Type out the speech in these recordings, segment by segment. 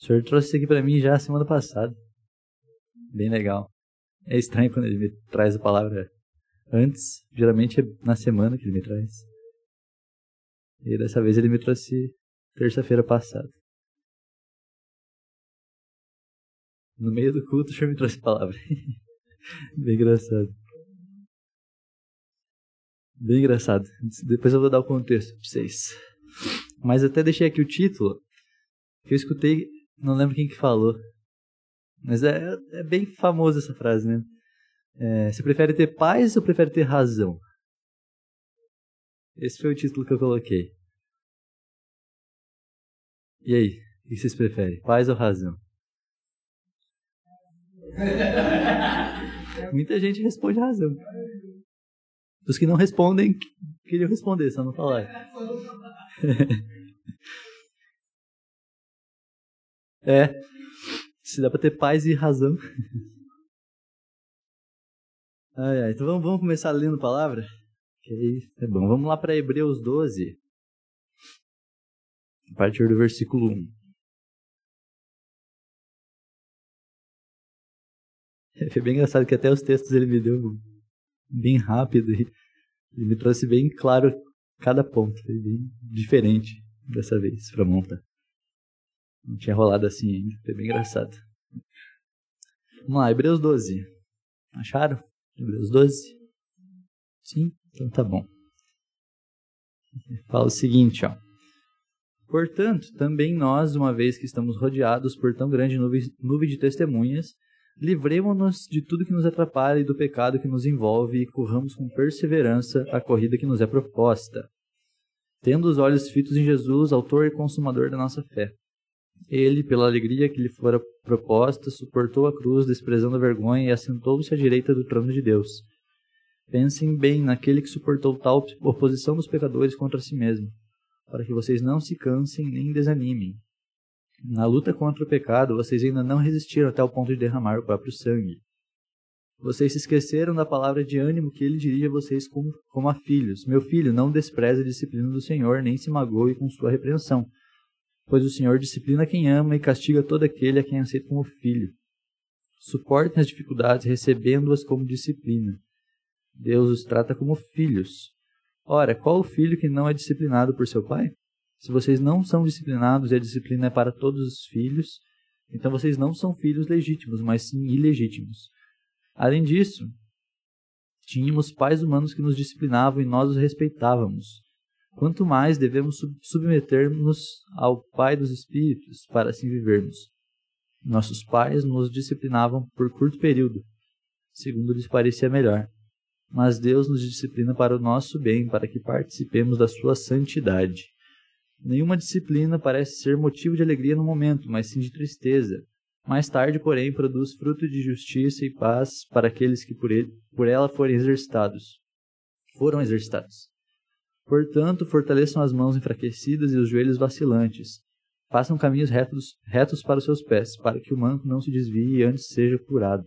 O senhor trouxe isso aqui para mim já semana passada. Bem legal. É estranho quando ele me traz a palavra antes. Geralmente é na semana que ele me traz. E dessa vez ele me trouxe terça-feira passada. No meio do culto, o senhor me trouxe a palavra. Bem engraçado. Bem engraçado. Depois eu vou dar o contexto pra vocês. Mas até deixei aqui o título, que eu escutei, não lembro quem que falou. Mas é, é bem famosa essa frase, né? É, você prefere ter paz ou prefere ter razão? Esse foi o título que eu coloquei. E aí, o que vocês preferem? Paz ou razão? Muita gente responde razão. Os que não respondem, queriam responder, só não falar. é. Se dá pra ter paz e razão. Ai, ai. Então vamos, vamos começar lendo a palavra? Que é bom. Vamos lá para Hebreus 12. A partir do versículo 1. Foi bem engraçado que até os textos ele me deu bem rápido e me trouxe bem claro cada ponto. Foi bem diferente dessa vez para montar. Não tinha rolado assim ainda. Foi bem engraçado. Vamos lá, Hebreus 12. Acharam? Hebreus 12? Sim? Então tá bom. Fala o seguinte, ó. Portanto, também nós, uma vez que estamos rodeados por tão grande nuvem, de testemunhas, Livremos-nos de tudo que nos atrapalha e do pecado que nos envolve e corramos com perseverança a corrida que nos é proposta. Tendo os olhos fitos em Jesus, autor e consumador da nossa fé. Ele, pela alegria que lhe fora proposta, suportou a cruz, desprezando a vergonha, e assentou-se à direita do trono de Deus. Pensem bem naquele que suportou tal oposição dos pecadores contra si mesmo, para que vocês não se cansem nem desanimem. Na luta contra o pecado, vocês ainda não resistiram até o ponto de derramar o próprio sangue. Vocês se esqueceram da palavra de ânimo que ele dirige a vocês como, como a filhos. Meu filho, não despreze a disciplina do Senhor, nem se magoe com sua repreensão. Pois o Senhor disciplina quem ama e castiga todo aquele a quem aceita como filho. Suportem as dificuldades, recebendo-as como disciplina. Deus os trata como filhos. Ora, qual o filho que não é disciplinado por seu pai? Se vocês não são disciplinados e a disciplina é para todos os filhos, então vocês não são filhos legítimos, mas sim ilegítimos. Além disso, tínhamos pais humanos que nos disciplinavam e nós os respeitávamos. Quanto mais devemos submeter-nos ao Pai dos Espíritos para assim vivermos. Nossos pais nos disciplinavam por curto período, segundo lhes parecia melhor. Mas Deus nos disciplina para o nosso bem, para que participemos da sua santidade. Nenhuma disciplina parece ser motivo de alegria no momento, mas sim de tristeza. Mais tarde, porém, produz fruto de justiça e paz para aqueles que por, ele, por ela forem exercitados. Foram exercitados. Portanto, fortaleçam as mãos enfraquecidas e os joelhos vacilantes. Façam caminhos retos, retos para os seus pés, para que o manco não se desvie e antes seja curado.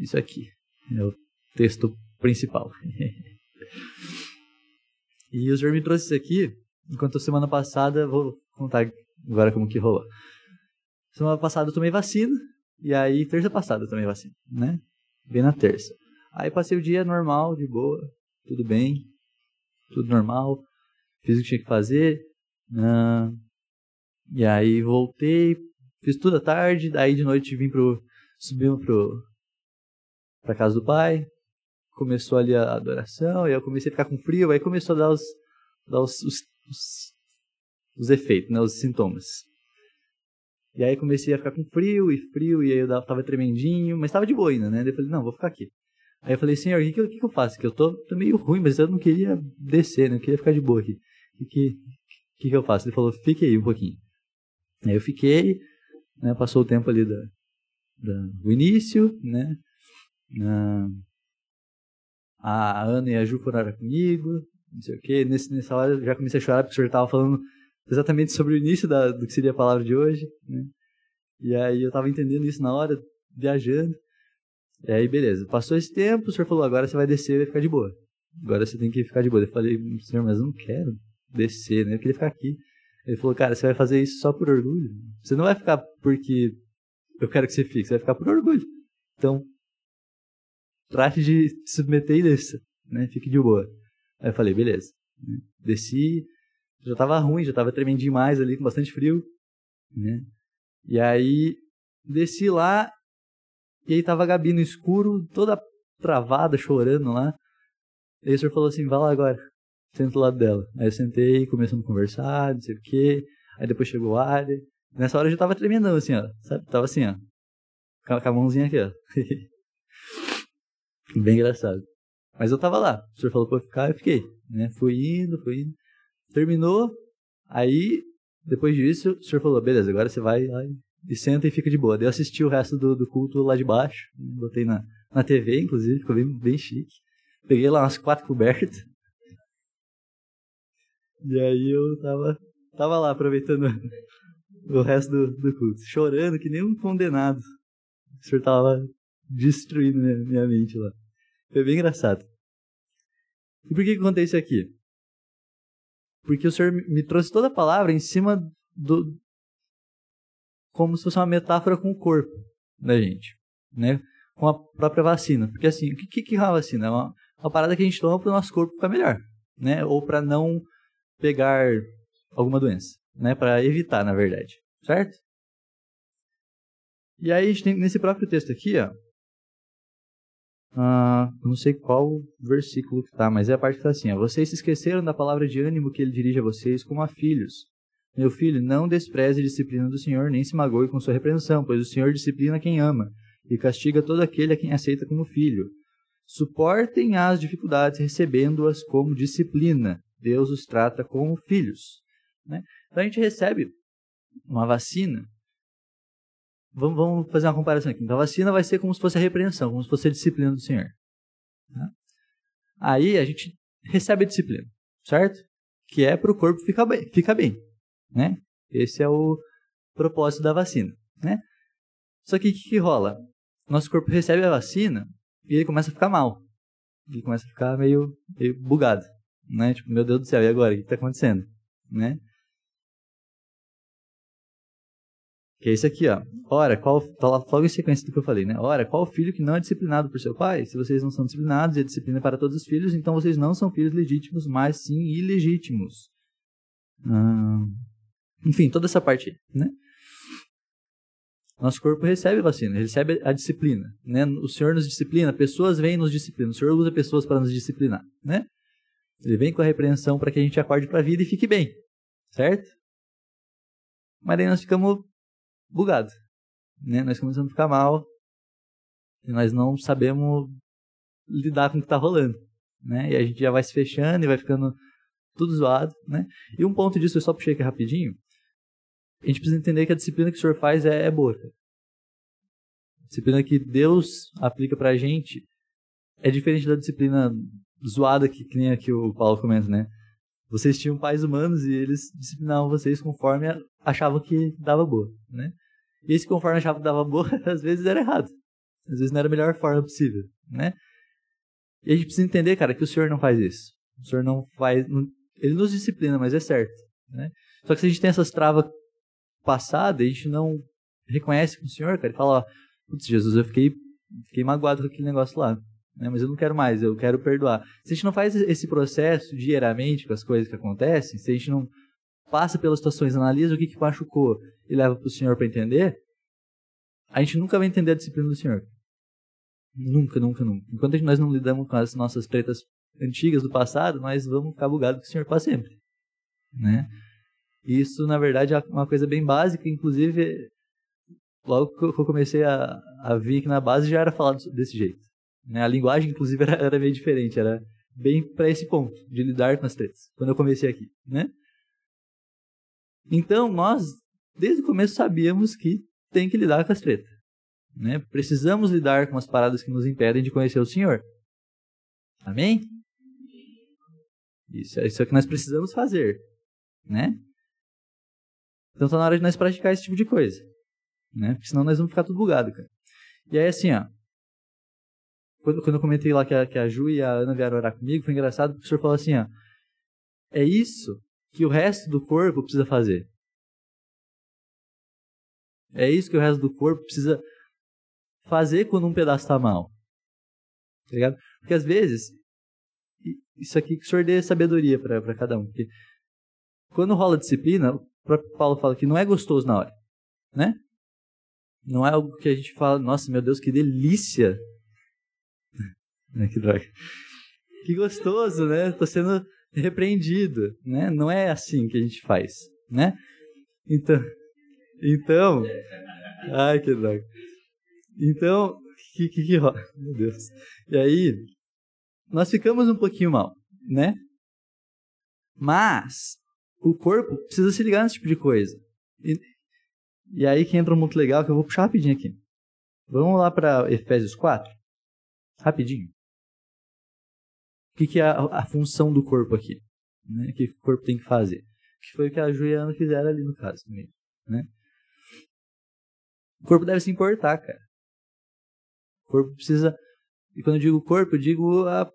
Isso aqui é o texto principal. e o Senhor me trouxe isso aqui Enquanto semana passada, vou contar agora como que rolou. Semana passada eu tomei vacina, e aí terça passada eu tomei vacina, né? Bem na terça. Aí passei o dia normal, de boa, tudo bem, tudo normal, fiz o que tinha que fazer, uh, e aí voltei, fiz tudo à tarde, daí de noite vim pro, subimos pro, pra casa do pai, começou ali a adoração, e eu comecei a ficar com frio, aí começou a dar os, dar os, os os, os efeitos, né, os sintomas. E aí comecei a ficar com frio e frio, e aí eu tava tremendinho, mas tava de boa ainda, né? Daí eu falei, não, vou ficar aqui. Aí eu falei, senhor, o que, que, que, eu faço? Que eu tô, tô meio ruim, mas eu não queria descer, né? Eu queria ficar de boa aqui. O que, que, que eu faço? Ele falou, fique aí um pouquinho. Aí eu fiquei, né? Passou o tempo ali da, da, do início, né? a Ana e a Ju foram comigo, não sei o quê. Nesse, nessa hora eu já comecei a chorar porque o senhor estava falando exatamente sobre o início da, do que seria a palavra de hoje, né? E aí eu estava entendendo isso na hora, viajando. E aí, beleza. Passou esse tempo, o senhor falou, agora você vai descer e vai ficar de boa. Agora você tem que ficar de boa. Eu falei, senhor, mas eu não quero descer, né? Eu queria ficar aqui. Ele falou, cara, você vai fazer isso só por orgulho? Você não vai ficar porque eu quero que você fique, você vai ficar por orgulho. Então, trate de se submeter e desça, né? Fique de boa. Aí eu falei, beleza. Desci, já tava ruim, já tava tremendo demais ali, com bastante frio, né? E aí, desci lá, e aí tava a Gabi no escuro, toda travada, chorando lá. E aí o senhor falou assim, vai lá agora, senta do lado dela. Aí eu sentei, começamos a conversar, não sei o quê. Aí depois chegou o Arya. Nessa hora eu já tava tremendão, assim, ó. Sabe? Tava assim, ó. Com a mãozinha aqui, ó. Bem engraçado. Mas eu tava lá. O senhor falou pra eu ficar, eu fiquei. Né? Fui indo, fui indo. Terminou. Aí, depois disso, o senhor falou, beleza, agora você vai lá e senta e fica de boa. Daí eu assisti o resto do, do culto lá de baixo. Botei na, na TV, inclusive, ficou bem, bem chique. Peguei lá umas quatro cobertas. E aí eu tava, tava lá aproveitando o resto do, do culto, chorando que nem um condenado. O senhor tava destruindo minha, minha mente lá. Foi bem engraçado. E por que, que eu contei isso aqui? Porque o senhor me trouxe toda a palavra em cima do. Como se fosse uma metáfora com o corpo da gente, né? Com a própria vacina. Porque assim, o que, que é uma vacina? É uma, uma parada que a gente toma para o nosso corpo ficar melhor, né? Ou para não pegar alguma doença, né? Para evitar, na verdade, certo? E aí a gente tem nesse próprio texto aqui, ó. Uh, não sei qual versículo que tá, mas é a parte que tá assim, ó. Vocês se esqueceram da palavra de ânimo que ele dirige a vocês como a filhos. Meu filho, não despreze a disciplina do Senhor, nem se magoe com sua repreensão, pois o Senhor disciplina quem ama e castiga todo aquele a quem aceita como filho. Suportem as dificuldades recebendo-as como disciplina. Deus os trata como filhos. Né? Então a gente recebe uma vacina. Vamos, vamos, fazer uma comparação aqui. Então a vacina vai ser como se fosse a repreensão, como se fosse a disciplina do Senhor. Né? Aí a gente recebe a disciplina, certo? Que é para o corpo ficar bem, ficar bem. Né? Esse é o propósito da vacina. Né? Só que o que, que rola? Nosso corpo recebe a vacina e ele começa a ficar mal. Ele começa a ficar meio, meio bugado né? Tipo, meu Deus do céu, e agora? O que está acontecendo? Né? Que é isso aqui, ó. Ora, qual. Tá logo em sequência do que eu falei, né? Ora, qual filho que não é disciplinado por seu pai? Se vocês não são disciplinados e a disciplina é para todos os filhos, então vocês não são filhos legítimos, mas sim ilegítimos. Hum... Enfim, toda essa parte, né? Nosso corpo recebe vacina, recebe a disciplina, né? O Senhor nos disciplina, pessoas vêm nos disciplina, o Senhor usa pessoas para nos disciplinar, né? Ele vem com a repreensão para que a gente acorde para a vida e fique bem, certo? Mas aí nós ficamos bugados, né? Nós começamos a ficar mal e nós não sabemos lidar com o que está rolando, né? E a gente já vai se fechando e vai ficando tudo zoado, né? E um ponto disso eu só puxei aqui rapidinho. A gente precisa entender que a disciplina que o senhor faz é, é boa. A disciplina que Deus aplica para a gente é diferente da disciplina zoada que, que nem aqui o Paulo comenta, né? Vocês tinham pais humanos e eles disciplinavam vocês conforme achavam que dava boa, né? E esse conforme achava que dava boa, às vezes era errado. Às vezes não era a melhor forma possível, né? E a gente precisa entender, cara, que o Senhor não faz isso. O Senhor não faz... Ele nos disciplina, mas é certo, né? Só que se a gente tem essas travas passadas, a gente não reconhece com o Senhor, cara, e fala, ó, putz, Jesus, eu fiquei, fiquei magoado com aquele negócio lá né? mas eu não quero mais, eu quero perdoar. Se a gente não faz esse processo diariamente com as coisas que acontecem, se a gente não passa pelas situações, analisa o que, que machucou e leva para o Senhor para entender, a gente nunca vai entender a disciplina do Senhor. Nunca, nunca, nunca. Enquanto nós não lidamos com as nossas tretas antigas do passado, nós vamos ficar bugados com o Senhor para sempre. Né? Isso, na verdade, é uma coisa bem básica, inclusive, logo que eu comecei a, a vir aqui na base já era falado desse jeito. Né? A linguagem, inclusive, era, era meio diferente, era bem para esse ponto, de lidar com as tretas, quando eu comecei aqui. Né? Então, nós, desde o começo, sabíamos que tem que lidar com as tretas. Né? Precisamos lidar com as paradas que nos impedem de conhecer o Senhor. Amém? Isso, isso é o que nós precisamos fazer. Né? Então está na hora de nós praticar esse tipo de coisa. Né? Porque senão nós vamos ficar tudo bugado, cara. E aí assim, ó. Quando, quando eu comentei lá que a, que a Ju e a Ana vieram orar comigo, foi engraçado porque o senhor falou assim, ó. É isso que o resto do corpo precisa fazer. É isso que o resto do corpo precisa fazer quando um pedaço está mal. Tá ligado? Porque às vezes, isso aqui que o senhor dê sabedoria para cada um. Porque quando rola disciplina, o próprio Paulo fala que não é gostoso na hora. Né? Não é algo que a gente fala, nossa, meu Deus, que delícia. que droga. Que gostoso, né? Tô sendo repreendido, né? Não é assim que a gente faz, né? Então, então, ai que droga. Então, que que, que meu Deus. E aí, nós ficamos um pouquinho mal, né? Mas o corpo precisa se ligar nesse tipo de coisa. E, e aí que entra um muito legal que eu vou puxar rapidinho aqui. Vamos lá para Efésios 4? Rapidinho. O que, que é a, a, função do corpo aqui? Né? O que o corpo tem que fazer? Que foi o que a Juliana fizeram ali no caso. Né? O corpo deve se importar, cara. O corpo precisa. E quando eu digo corpo, eu digo a,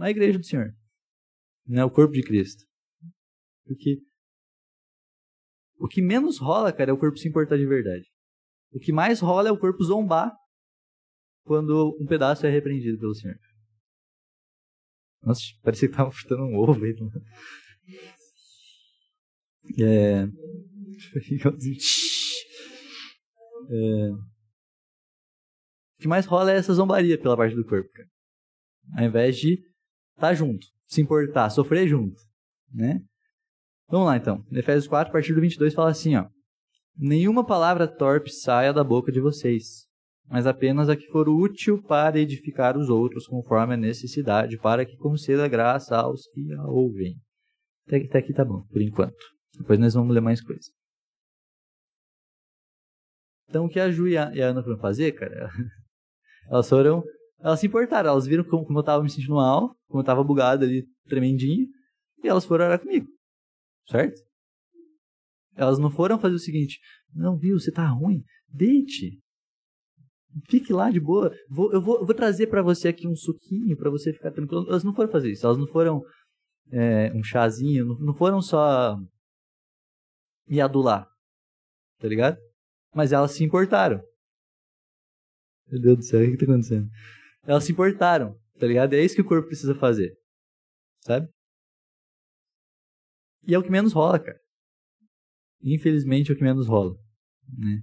a igreja do Senhor. Né? O corpo de Cristo. Porque o que menos rola, cara, é o corpo se importar de verdade. O que mais rola é o corpo zombar quando um pedaço é repreendido pelo Senhor. Nossa, parecia que tava fritando um ovo aí. É... é... O que mais rola é essa zombaria pela parte do corpo, cara. Ao invés de estar tá junto, se importar, sofrer junto, né? Vamos lá então. Efésios 4, a partir do 22 fala assim, ó: Nenhuma palavra torpe saia da boca de vocês, mas apenas a que for útil para edificar os outros conforme a necessidade, para que conceda graça aos que a ouvem. Até, até aqui tá bom, por enquanto. Depois nós vamos ler mais coisas. Então, o que a Ju e a, Ana foram fazer, cara? Elas foram. Elas se importaram, elas viram como, como eu tava me sentindo mal, como eu tava bugado ali, tremendinho, e elas foram orar comigo. Certo? Elas não foram fazer o seguinte: não, viu, você tá ruim, deite. Fique lá de boa. Vou, eu, vou, eu vou trazer para você aqui um suquinho para você ficar tranquilo. Elas não foram fazer isso. Elas não foram é, um chazinho. Não, não foram só me adular. Tá ligado? Mas elas se importaram. Meu Deus do céu, o que tá acontecendo? Elas se importaram, tá ligado? É isso que o corpo precisa fazer. Sabe? E é o que menos rola, cara. Infelizmente é o que menos rola. Né?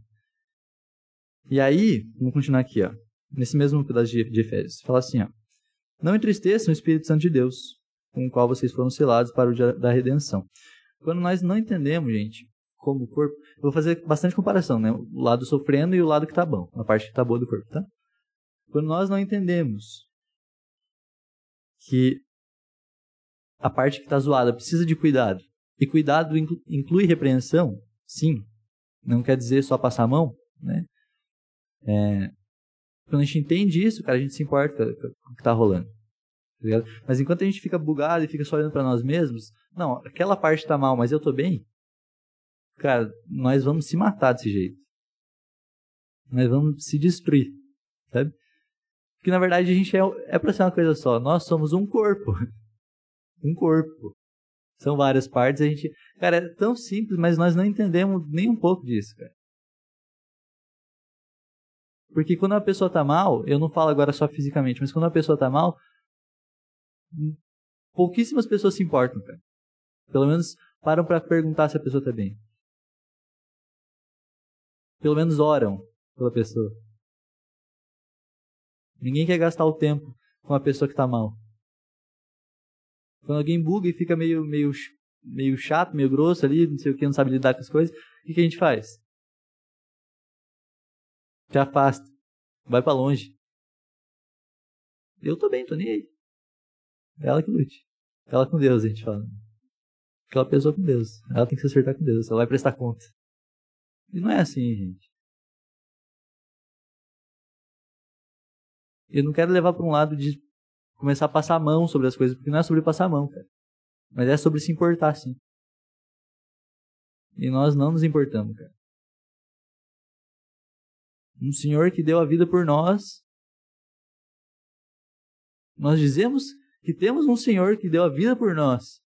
E aí, vamos continuar aqui, ó. Nesse mesmo pedaço de, de Efésios. Fala assim, ó. Não entristeçam o Espírito Santo de Deus, com o qual vocês foram selados para o dia da redenção. Quando nós não entendemos, gente, como o corpo. Eu vou fazer bastante comparação, né? O lado sofrendo e o lado que tá bom. A parte que tá boa do corpo, tá? Quando nós não entendemos que a parte que está zoada precisa de cuidado, e cuidado inclui repreensão, sim, não quer dizer só passar a mão, né? É, quando a gente entende isso, cara, a gente se importa com o que está rolando. Tá mas enquanto a gente fica bugado e fica só olhando para nós mesmos, não, aquela parte está mal, mas eu estou bem, cara, nós vamos se matar desse jeito. Nós vamos se destruir, sabe? Porque na verdade a gente é, é para ser uma coisa só. Nós somos um corpo. Um corpo. São várias partes. A gente, cara, é tão simples, mas nós não entendemos nem um pouco disso, cara. Porque quando uma pessoa tá mal, eu não falo agora só fisicamente, mas quando uma pessoa tá mal, pouquíssimas pessoas se importam, cara. Pelo menos param para perguntar se a pessoa tá bem pelo menos oram pela pessoa. Ninguém quer gastar o tempo com uma pessoa que está mal. Quando alguém buga e fica meio, meio, meio chato, meio grosso ali, não sei o que, não sabe lidar com as coisas, o que, que a gente faz? Te afasta. Vai para longe. Eu tô bem, tô nem aí. Ela que lute. Ela com Deus, a gente fala. Aquela pessoa com Deus. Ela tem que se acertar com Deus. Ela vai prestar conta. E não é assim, gente. Eu não quero levar para um lado de começar a passar a mão sobre as coisas, porque não é sobre passar a mão, cara. Mas é sobre se importar, sim. E nós não nos importamos, cara. Um Senhor que deu a vida por nós. Nós dizemos que temos um Senhor que deu a vida por nós.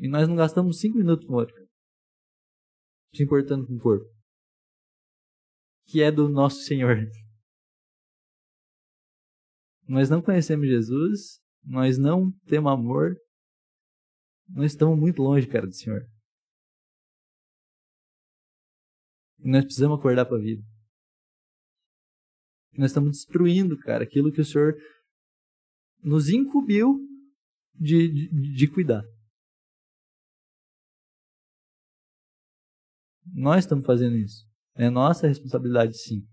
E nós não gastamos cinco minutos com outro. Se importando com o corpo. Que é do nosso Senhor. Nós não conhecemos Jesus, nós não temos amor, nós estamos muito longe, cara, do Senhor. E nós precisamos acordar para a vida. Nós estamos destruindo, cara, aquilo que o Senhor nos incumbiu de, de, de cuidar. Nós estamos fazendo isso. É nossa responsabilidade, sim.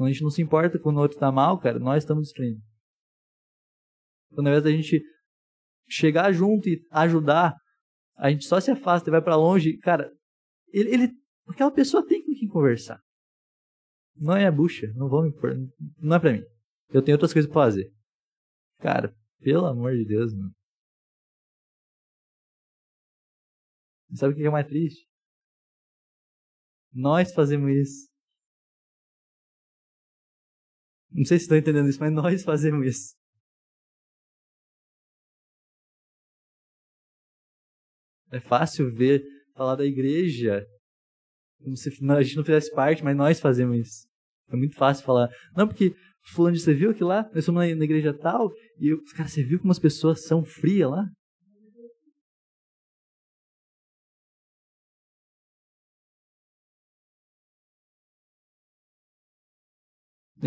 Quando a gente não se importa quando o outro está mal, cara, nós estamos destruindo. Quando ao invés da gente chegar junto e ajudar, a gente só se afasta e vai para longe, cara, ele, ele, aquela pessoa tem com quem conversar. Não é a bucha, não vou me impor, não é para mim. Eu tenho outras coisas para fazer. Cara, pelo amor de Deus, mano. Sabe o que é mais triste? Nós fazemos isso. Não sei se estão entendendo isso, mas nós fazemos isso. É fácil ver, falar da igreja, como se a gente não fizesse parte, mas nós fazemos isso. É muito fácil falar. Não, porque fulano, você viu que lá? Nós somos na, igreja tal, e os cara, você viu como as pessoas são frias lá?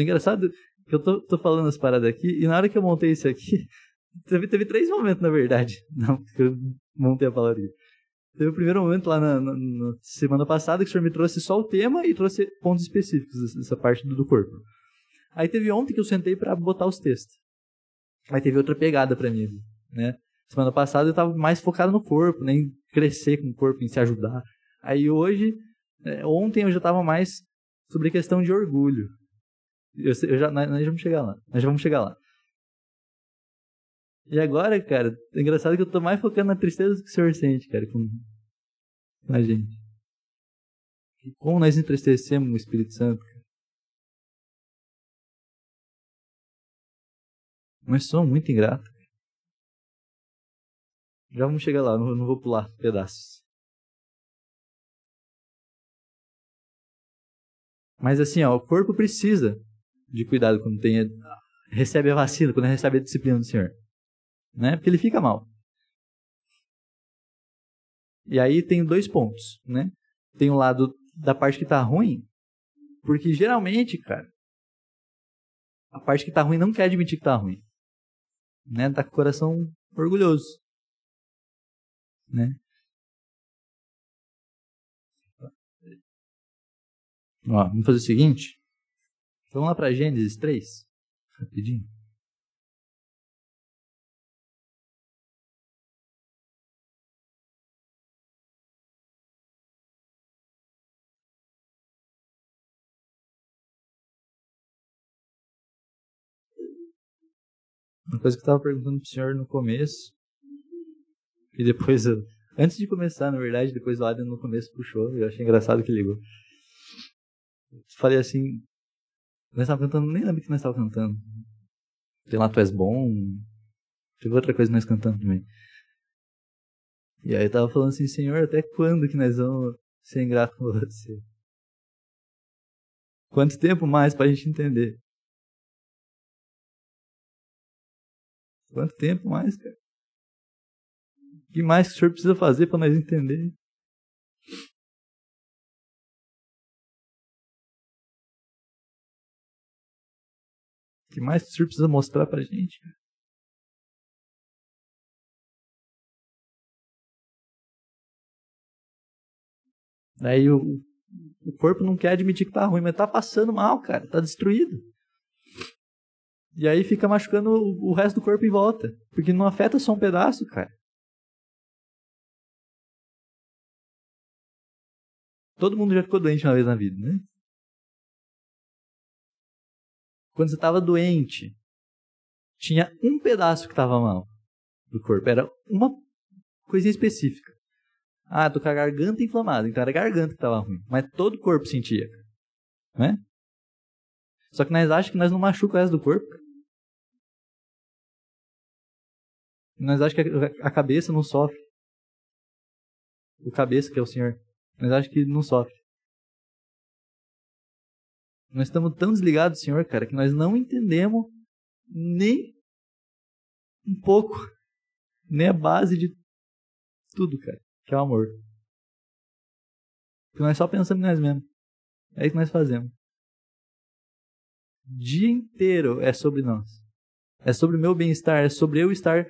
Engraçado que eu tô, tô falando as paradas aqui, e na hora que eu montei isso aqui, teve, teve três momentos, na verdade, não, que eu montei a palavra. Teve o primeiro momento lá na, na, na, semana passada que o senhor me trouxe só o tema e trouxe pontos específicos dessa parte do, do corpo. Aí teve ontem que eu sentei para botar os textos. Aí teve outra pegada para mim, né? Semana passada eu estava mais focado no corpo, né? em crescer com o corpo, em se ajudar. Aí hoje, é, ontem eu já estava mais sobre questão de orgulho. Eu, eu já, nós, vamos chegar lá. Nós vamos chegar lá. E agora, cara, é engraçado que eu tô mais focando na tristeza que o senhor sente, cara, com, com a gente. E como nós entristecemos o Espírito Santo, cara. Somos muito ingratos. Já vamos chegar lá, não, não vou pular pedaços. Mas assim, ó, o corpo precisa de cuidado quando tem, recebe a vacina, quando recebe a disciplina do Senhor né? Porque ele fica mal. E aí tem dois pontos, né? Tem o lado da parte que tá ruim, porque geralmente, cara, a parte que tá ruim não quer admitir que tá ruim. Né? Tá com o coração orgulhoso. Né? Ó, vamos fazer o seguinte. Vamos lá para Gênesis 3, rapidinho. Uma coisa que eu estava perguntando pro senhor no começo. E depois, eu, antes de começar, na verdade, depois o Adam no começo puxou. Eu achei engraçado que ligou. Falei assim. Nós estávamos cantando, nem lembro que nós estávamos cantando. Tem lá, tu és bom. Teve outra coisa nós cantamos também. E aí eu tava falando assim, Senhor, até quando que nós vamos ser ingratos com você? Quanto tempo mais pra gente entender? Quanto tempo mais, cara? O que mais o senhor precisa fazer para nós entender? Que mais o senhor precisa mostrar para gente, cara? Daí o, o corpo não quer admitir que tá ruim, mas tá passando mal, cara. Tá destruído. E aí fica machucando o resto do corpo em volta. Porque não afeta só um pedaço, cara. Todo mundo já ficou doente uma vez na vida, né? Quando você estava doente, tinha um pedaço que estava mal do corpo. Era uma coisinha específica. Ah, tô com a garganta inflamada. Então era a garganta que estava ruim. Mas todo o corpo sentia. Né? Só que nós achamos que nós não machucamos o resto do corpo. Nós achamos que a cabeça não sofre. O cabeça, que é o Senhor. Nós achamos que não sofre. Nós estamos tão desligados do Senhor, cara, que nós não entendemos nem um pouco, nem a base de tudo, cara, que é o amor. Porque nós só pensamos em nós mesmos. É isso que nós fazemos. O dia inteiro é sobre nós. É sobre o meu bem-estar, é sobre eu estar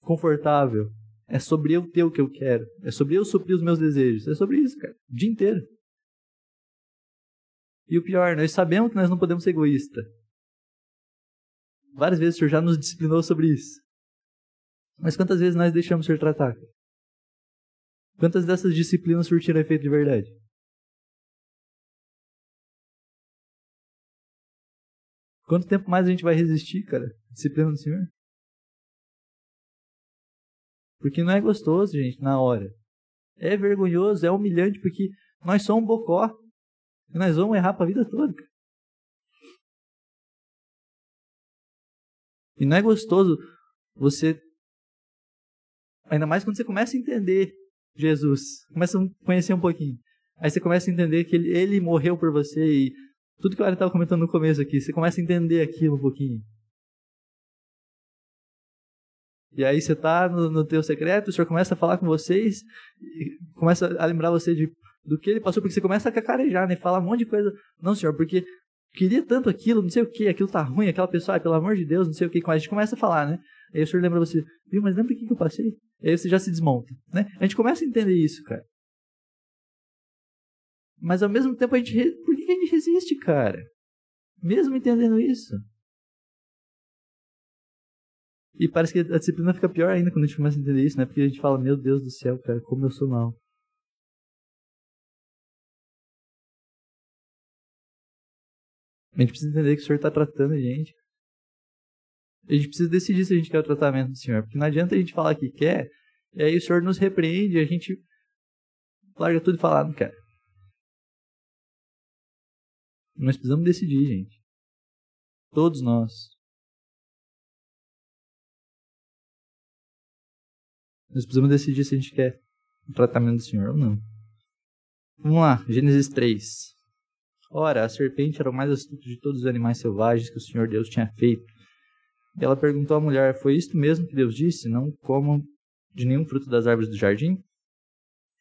confortável. É sobre eu ter o que eu quero. É sobre eu suprir os meus desejos. É sobre isso, cara. O dia inteiro. E o pior, nós sabemos que nós não podemos ser egoístas. Várias vezes o Senhor já nos disciplinou sobre isso. Mas quantas vezes nós deixamos o Senhor tratar? Quantas dessas disciplinas surtiram efeito de verdade? Quanto tempo mais a gente vai resistir, cara? Disciplina do Senhor? Porque não é gostoso, gente, na hora. É vergonhoso, é humilhante, porque nós somos um bocó. E nós vamos errar para a vida toda. Cara. E não é gostoso você. Ainda mais quando você começa a entender Jesus. Começa a conhecer um pouquinho. Aí você começa a entender que ele, ele morreu por você e tudo que o Ari estava comentando no começo aqui, você começa a entender aquilo um pouquinho. E aí você está no, no teu secreto, o senhor começa a falar com vocês, começa a lembrar você de, do que ele passou, porque você começa a cacarejar, né? Falar um monte de coisa. Não, senhor, porque queria tanto aquilo, não sei o que, aquilo tá ruim, aquela pessoa, pelo amor de Deus, não sei o que. A gente começa a falar, né? Aí o senhor lembra você, viu, mas lembra o que, eu passei? Aí você já se desmonta, né? A gente começa a entender isso, cara. Mas ao mesmo tempo a gente. Por que a gente resiste, cara? Mesmo entendendo isso. E parece que a disciplina fica pior ainda quando a gente começa a entender isso, né? Porque a gente fala, meu Deus do céu, cara, como eu sou mal. A gente precisa entender que o Senhor está tratando a gente. A gente precisa decidir se a gente quer o tratamento do Senhor. Porque não adianta a gente falar que quer, e aí o Senhor nos repreende, e a gente larga tudo e fala, ah, não quer. Nós precisamos decidir, gente. Todos nós. Nós precisamos decidir se a gente quer o tratamento do Senhor ou não. Vamos lá, Gênesis 3. Ora, a serpente era o mais astuto de todos os animais selvagens que o Senhor Deus tinha feito. E ela perguntou à mulher: Foi isto mesmo que Deus disse? Não comam de nenhum fruto das árvores do jardim?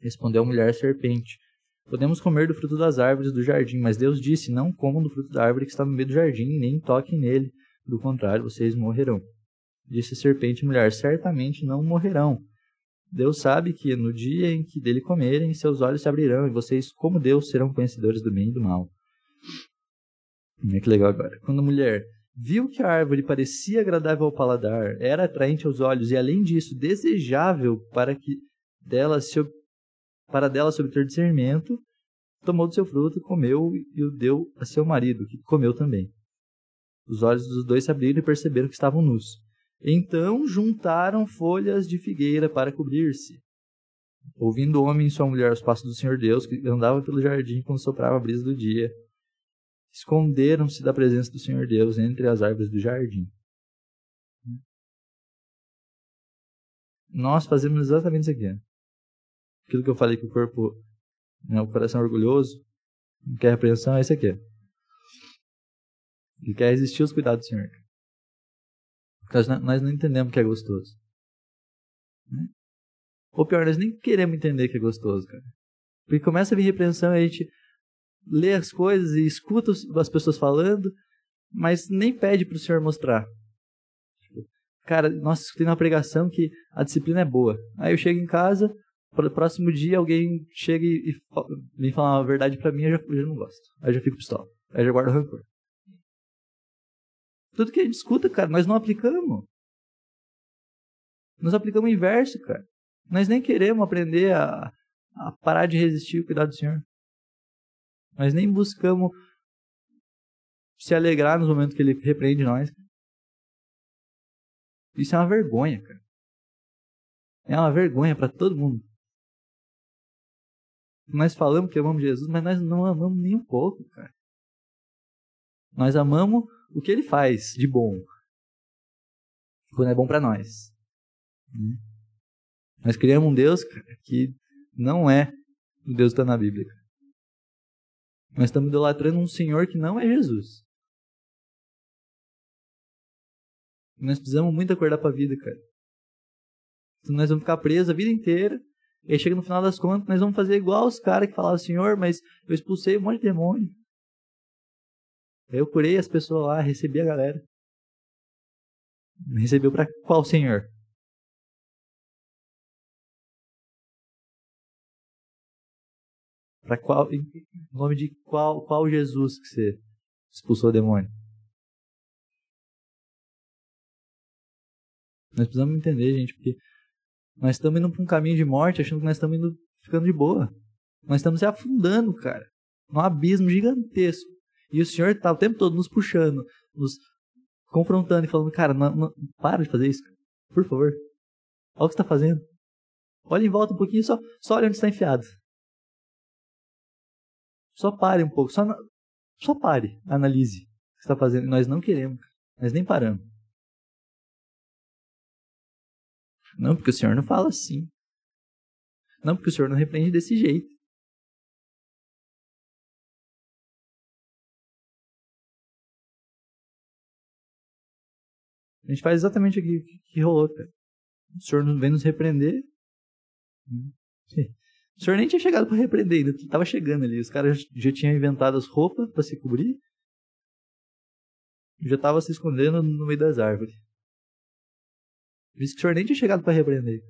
Respondeu a mulher serpente: Podemos comer do fruto das árvores do jardim, mas Deus disse: Não comam do fruto da árvore que está no meio do jardim, nem toquem nele, do contrário, vocês morrerão. Disse a serpente mulher: Certamente não morrerão. Deus sabe que no dia em que dele comerem, seus olhos se abrirão, e vocês, como Deus, serão conhecedores do bem e do mal. Olha que legal agora. Quando a mulher viu que a árvore parecia agradável ao paladar, era atraente aos olhos e, além disso, desejável para que dela se, para dela se obter discernimento, tomou do seu fruto, comeu e o deu a seu marido, que comeu também. Os olhos dos dois se abriram e perceberam que estavam nus. Então juntaram folhas de figueira para cobrir-se. Ouvindo o homem e sua mulher os passos do Senhor Deus, que andava pelo jardim quando soprava a brisa do dia, esconderam-se da presença do Senhor Deus entre as árvores do jardim. Nós fazemos exatamente isso aqui. Aquilo que eu falei que o corpo, né, o coração é orgulhoso, não quer repreensão, é isso aqui. Ele quer resistir aos cuidados do Senhor. Nós, nós não entendemos que é gostoso. Né? Ou pior, nós nem queremos entender que é gostoso, cara. Porque começa a vir repreensão e a gente lê as coisas e escuta as pessoas falando, mas nem pede para o Senhor mostrar. Tipo, cara, nossa, escutei uma pregação que a disciplina é boa. Aí eu chego em casa, para o próximo dia alguém chega e, e vem falar uma verdade para mim, eu já, eu já não gosto. Aí eu já fico pistola. Aí eu já guardo rancor. Tudo que a gente escuta, cara, nós não aplicamos. Nós aplicamos o inverso, cara. Nós nem queremos aprender a, a parar de resistir ao cuidado do Senhor. Nós nem buscamos se alegrar nos momentos que Ele repreende nós. Isso é uma vergonha, cara. É uma vergonha para todo mundo. Nós falamos que amamos Jesus, mas nós não amamos nem um pouco, cara. Nós amamos o que ele faz de bom. Quando é bom para nós. Né? Nós criamos um Deus cara, que não é o Deus que está na Bíblia. Nós estamos idolatrando um Senhor que não é Jesus. Nós precisamos muito acordar para a vida, cara. Então nós vamos ficar presos a vida inteira. E aí chega no final das contas, nós vamos fazer igual os caras que falavam, Senhor, mas eu expulsei um monte de demônio. Eu curei as pessoas lá, recebi a galera. Recebeu para qual Senhor? Para qual, em nome de qual, qual Jesus que você expulsou o demônio? Nós precisamos entender, gente, porque nós estamos indo para um caminho de morte achando que nós estamos indo ficando de boa. Nós estamos se afundando, cara, num abismo gigantesco. E o Senhor está o tempo todo nos puxando, nos confrontando e falando, cara, não, não, para de fazer isso, por favor. Olha o que está fazendo. Olha em volta um pouquinho, só, só olha onde está enfiado. Só pare um pouco, só, só pare, analise o que está fazendo. Nós não queremos, nós nem paramos. Não, porque o Senhor não fala assim. Não, porque o Senhor não repreende desse jeito. A gente faz exatamente o que, que rolou, cara. O Senhor vem nos repreender. O Senhor nem tinha chegado para repreender ainda, tava chegando ali. Os caras já tinham inventado as roupas para se cobrir. Já tava se escondendo no meio das árvores. Por que o senhor nem tinha chegado para repreender.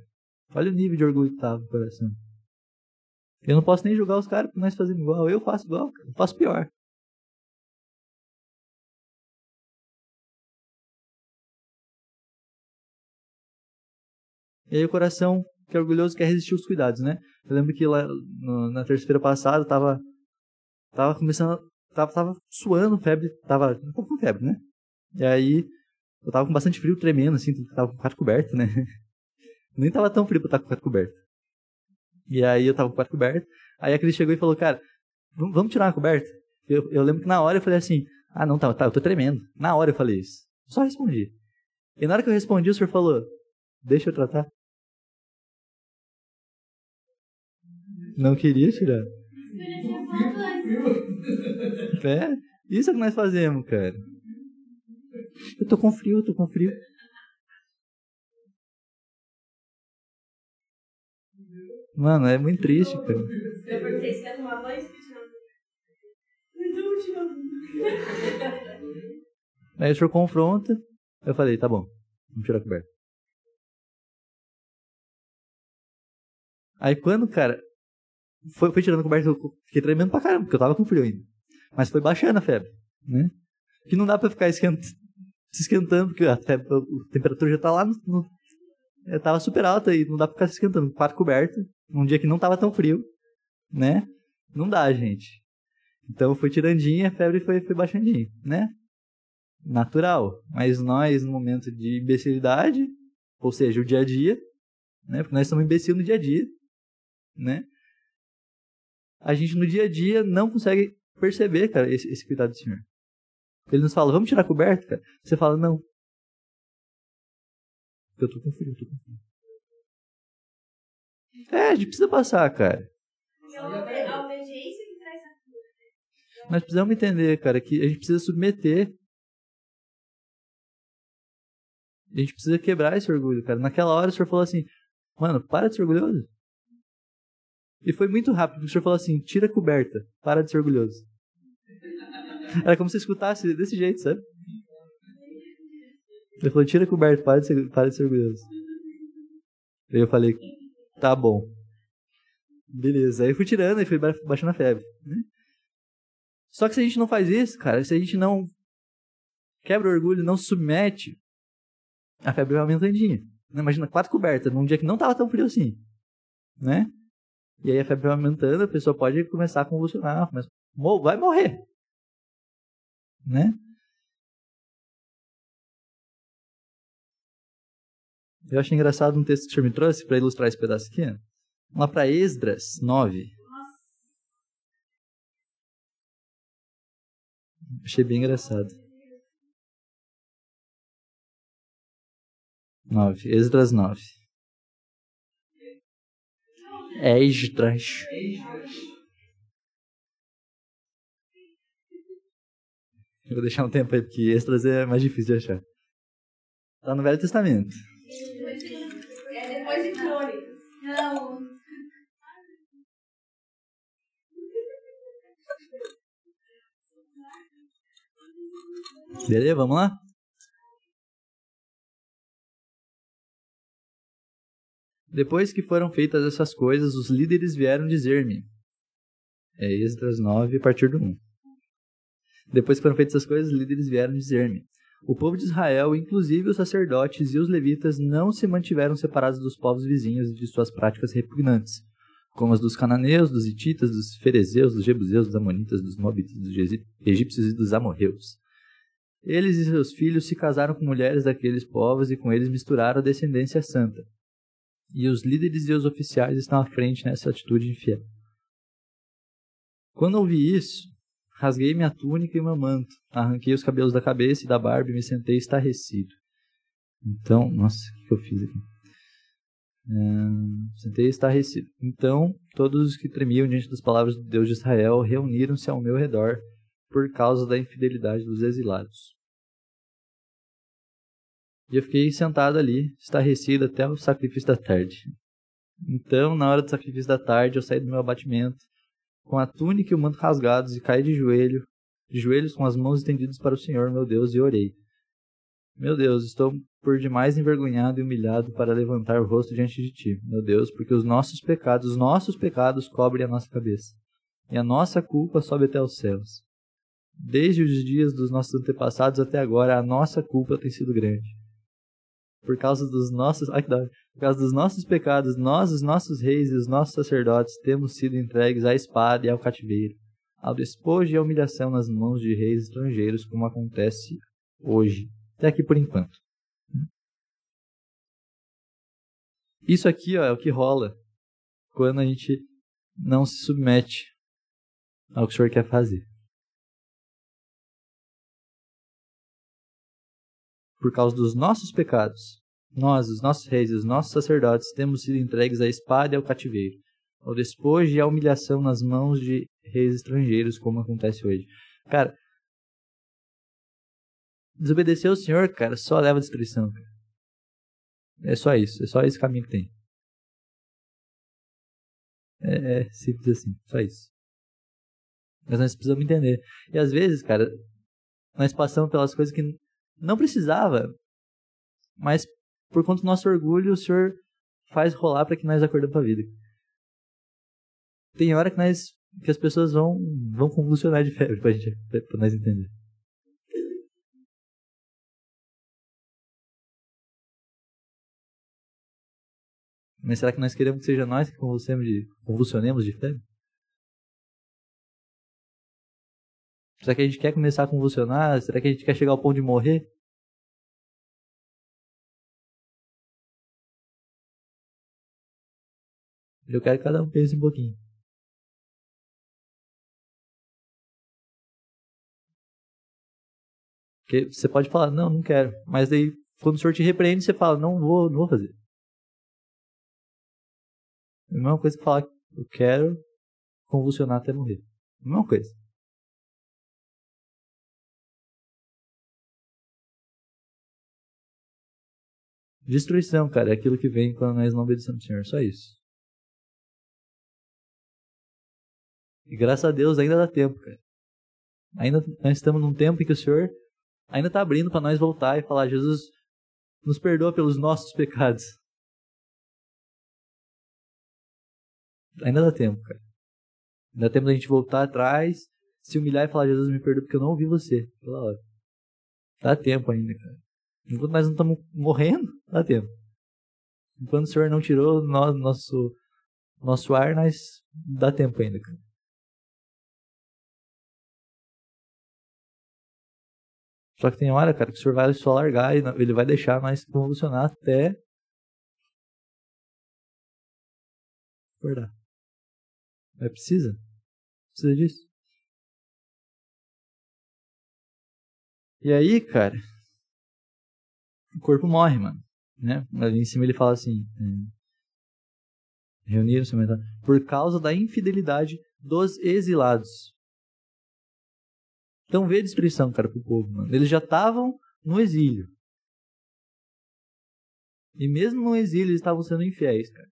Olha o nível de orgulho que tava no coração. Eu não posso nem julgar os caras porque nós fazemos igual. Eu faço igual, eu faço pior. E aí o coração que é orgulhoso quer resistir os cuidados, né? Eu lembro que lá no, na terça-feira passada tava tava começando tava, tava suando, febre, tava, tava com febre, né? E aí eu tava com bastante frio, tremendo, assim, tava com o quarto coberto, né? Nem tava tão frio pra estar com o quarto coberto. E aí eu tava com o quarto coberto. Aí a Cris chegou e falou, cara, vamos tirar uma coberta? Eu, eu lembro que na hora eu falei assim, ah, não, tá, tá, eu tô tremendo. Na hora eu falei isso. Só respondi. E na hora que eu respondi, o senhor falou, deixa eu tratar. Não queria tirar. É, isso é o que nós fazemos, cara. Eu tô com frio, eu tô com frio. Mano, é muito triste, cara. Eu perguntei, você quer tomar banho? Aí o senhor confronta. Eu falei, tá bom, vamos tirar a coberta. Aí quando, cara, foi, foi tirando a coberta, eu fiquei tremendo pra caramba, porque eu tava com frio ainda. Mas foi baixando a febre, né? Que não dá pra ficar esquentando se esquentando, porque a, a, temperatura já tá lá no, no é, tava super alta e não dá pra ficar se esquentando. Quatro coberto, num dia que não tava tão frio, né? Não dá, gente. Então foi tirandinha, a febre foi, foi baixandinha, né? Natural. Mas nós, no momento de imbecilidade, ou seja, o dia a dia, né? Porque nós somos imbecil no dia a dia, né? A gente no dia a dia não consegue perceber, cara, esse, esse cuidado do Senhor. Ele nos fala, vamos tirar a coberta, cara? Você fala, não. Eu tô com frio, eu tô com frio. É, a gente precisa passar, cara. Nós precisamos entender, cara, que a gente precisa submeter. A gente precisa quebrar esse orgulho, cara. Naquela hora o senhor falou assim, mano, para de ser orgulhoso. E foi muito rápido. O senhor falou assim, tira a coberta, para de ser orgulhoso. Era como se escutasse desse jeito, sabe? Ele falou, tira a coberta, para de ser, para de ser orgulhoso. Aí eu falei, tá bom. Beleza. Aí eu fui tirando e fui baixando a febre. Né? Só que se a gente não faz isso, cara, se a gente não quebra o orgulho, não submete, a febre vai aumentandinha. Imagina, quatro cobertas, num dia que não tava tão frio assim. Né? E aí a febre vai aumentando, a pessoa pode começar a convulsionar, vai morrer né? Eu acho engraçado um texto que o senhor me trouxe para ilustrar esse pedaço aqui. Lá para Esdras 9. Achei bem engraçado. 9. Esdras 9. Esdras. Eu vou deixar um tempo aí, porque extras é mais difícil de achar. Tá no Velho Testamento. É depois de Crônicas. Não. Beleza, vamos lá? Depois que foram feitas essas coisas, os líderes vieram dizer-me. É Esdras 9, a partir do 1. Depois que foram feitas essas coisas, os líderes vieram dizer-me. O povo de Israel, inclusive os sacerdotes e os levitas, não se mantiveram separados dos povos vizinhos e de suas práticas repugnantes, como as dos cananeus, dos hititas, dos ferezeus, dos jebuseus, dos amonitas, dos moabitas, dos egípcios e dos amorreus. Eles e seus filhos se casaram com mulheres daqueles povos e com eles misturaram a descendência santa. E os líderes e os oficiais estão à frente nessa atitude infiel. Quando ouvi isso, rasguei minha túnica e meu manto, arranquei os cabelos da cabeça e da barba e me sentei estarrecido. Então, nossa, o que eu fiz aqui? É, sentei estarrecido. Então, todos os que tremiam diante das palavras do Deus de Israel reuniram-se ao meu redor por causa da infidelidade dos exilados. E eu fiquei sentado ali, estarrecido até o sacrifício da tarde. Então, na hora do sacrifício da tarde, eu saí do meu abatimento, com a túnica e o manto rasgados, e caí de joelho, de joelhos com as mãos estendidas para o Senhor, meu Deus, e orei. Meu Deus, estou por demais envergonhado e humilhado para levantar o rosto diante de ti, meu Deus, porque os nossos pecados, os nossos pecados cobrem a nossa cabeça, e a nossa culpa sobe até os céus. Desde os dias dos nossos antepassados até agora, a nossa culpa tem sido grande. Por causa dos nossos, ai, por causa dos nossos pecados, nós, os nossos reis e os nossos sacerdotes, temos sido entregues à espada e ao cativeiro, ao despojo e à humilhação nas mãos de reis estrangeiros, como acontece hoje, até aqui por enquanto. Isso aqui ó, é o que rola quando a gente não se submete ao que o Senhor quer fazer. Por causa dos nossos pecados, nós, os nossos reis e os nossos sacerdotes, temos sido entregues à espada e ao cativeiro, ao despojo e à humilhação nas mãos de reis estrangeiros, como acontece hoje. Cara, desobedecer ao Senhor, cara, só leva a destruição. Cara. É só isso, é só esse caminho que tem. É, é simples assim, só isso. Mas nós precisamos entender. E às vezes, cara, nós passamos pelas coisas que não precisava, mas por conta do nosso orgulho, o Senhor faz rolar para que nós acordemos para a vida. Tem hora que nós que as pessoas vão vão convulsionar de febre para gente nós entender. Mas será que nós queremos que seja nós que convulsionemos de, convulsionemos de febre? Será que a gente quer começar a convulsionar? Será que a gente quer chegar ao ponto de morrer? Eu quero que cada um pense um pouquinho. Porque você pode falar, não, não quero. Mas daí, quando o senhor te repreende, você fala, não vou, não vou fazer. É a mesma coisa que falar, eu quero convulsionar até morrer. É a mesma coisa. Destruição, cara, é aquilo que vem quando nós não obedecemos o Senhor, só isso. E graças a Deus ainda dá tempo, cara. Ainda nós estamos num tempo em que o Senhor ainda está abrindo para nós voltar e falar: Jesus, nos perdoa pelos nossos pecados. Ainda dá tempo, cara. Ainda dá tempo da gente voltar atrás, se humilhar e falar: Jesus, me perdoa porque eu não ouvi você pela hora. Dá tempo ainda, cara. Enquanto nós não estamos morrendo, dá tempo. Enquanto o Senhor não tirou nosso, nosso ar, nós dá tempo ainda. Só que tem hora, cara, que o Senhor vai só largar e ele vai deixar nós convulsionar até acordar. Mas precisa. Precisa disso. E aí, cara, o corpo morre, mano. Né? Ali em cima ele fala assim: é, Reuniram-se por causa da infidelidade dos exilados. Então vê a destruição, cara, pro povo, mano. Eles já estavam no exílio. E mesmo no exílio eles estavam sendo infiéis, cara.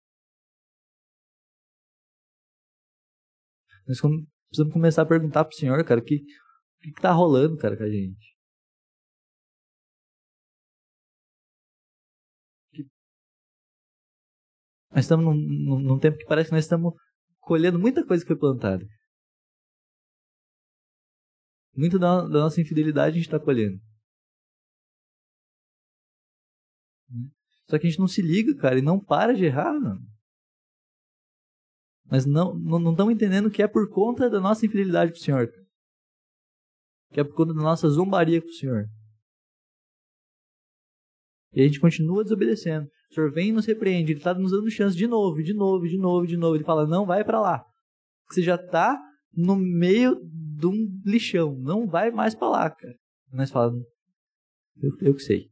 Nós precisamos começar a perguntar pro Senhor, cara, o que, que, que tá rolando, cara, com a gente. Nós estamos num, num, num, tempo que parece que nós estamos colhendo muita coisa que foi plantada. Muito da, da nossa infidelidade a gente está colhendo. Só que a gente não se liga, cara, e não para de errar, mano. Mas não não estamos entendendo que é por conta da nossa infidelidade pro Senhor. Que é por conta da nossa zombaria com o Senhor. E a gente continua desobedecendo. O Senhor vem e nos repreende. Ele está nos dando chance de novo, de novo, de novo, de novo. Ele fala, não vai para lá. Você já está no meio de um lixão. Não vai mais para lá, cara. Mas fala, eu, eu que sei.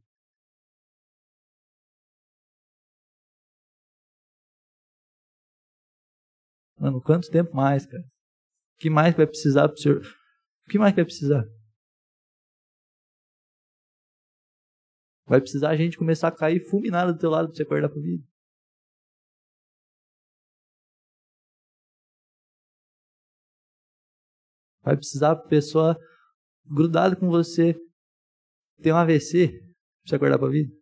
Mano, quanto tempo mais, cara? O que mais vai precisar pro senhor? O que mais vai precisar? Vai precisar a gente começar a cair fulminado do teu lado pra você acordar pra vida. Vai precisar a pessoa grudada com você ter um AVC pra você acordar pra vida.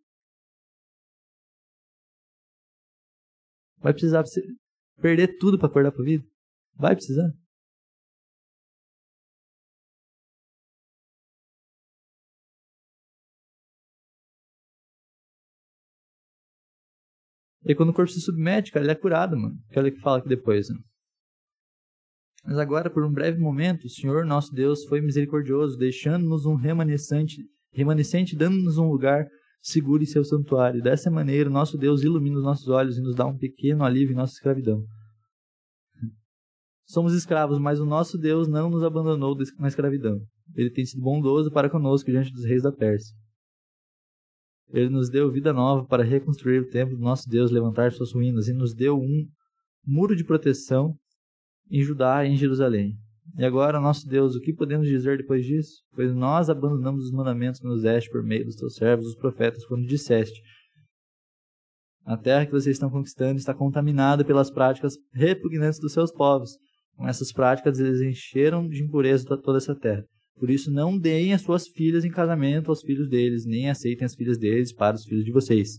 Vai precisar você perder tudo para acordar pra vida. Vai precisar. E quando o corpo se submete, cara, ele é curado, mano. Que olha que fala aqui depois, né? Mas agora, por um breve momento, o Senhor nosso Deus foi misericordioso, deixando-nos um remanescente, remanescente dando-nos um lugar seguro em seu santuário. Dessa maneira, nosso Deus ilumina os nossos olhos e nos dá um pequeno alívio em nossa escravidão. Somos escravos, mas o nosso Deus não nos abandonou na escravidão. Ele tem sido bondoso para conosco diante dos reis da Pérsia. Ele nos deu vida nova para reconstruir o templo do nosso Deus, levantar suas ruínas, e nos deu um muro de proteção em Judá e em Jerusalém. E agora, nosso Deus, o que podemos dizer depois disso? Pois nós abandonamos os mandamentos que nos deste por meio dos teus servos, os profetas, quando disseste: A terra que vocês estão conquistando está contaminada pelas práticas repugnantes dos seus povos. Com essas práticas, eles encheram de impureza toda essa terra. Por isso, não deem as suas filhas em casamento aos filhos deles, nem aceitem as filhas deles para os filhos de vocês.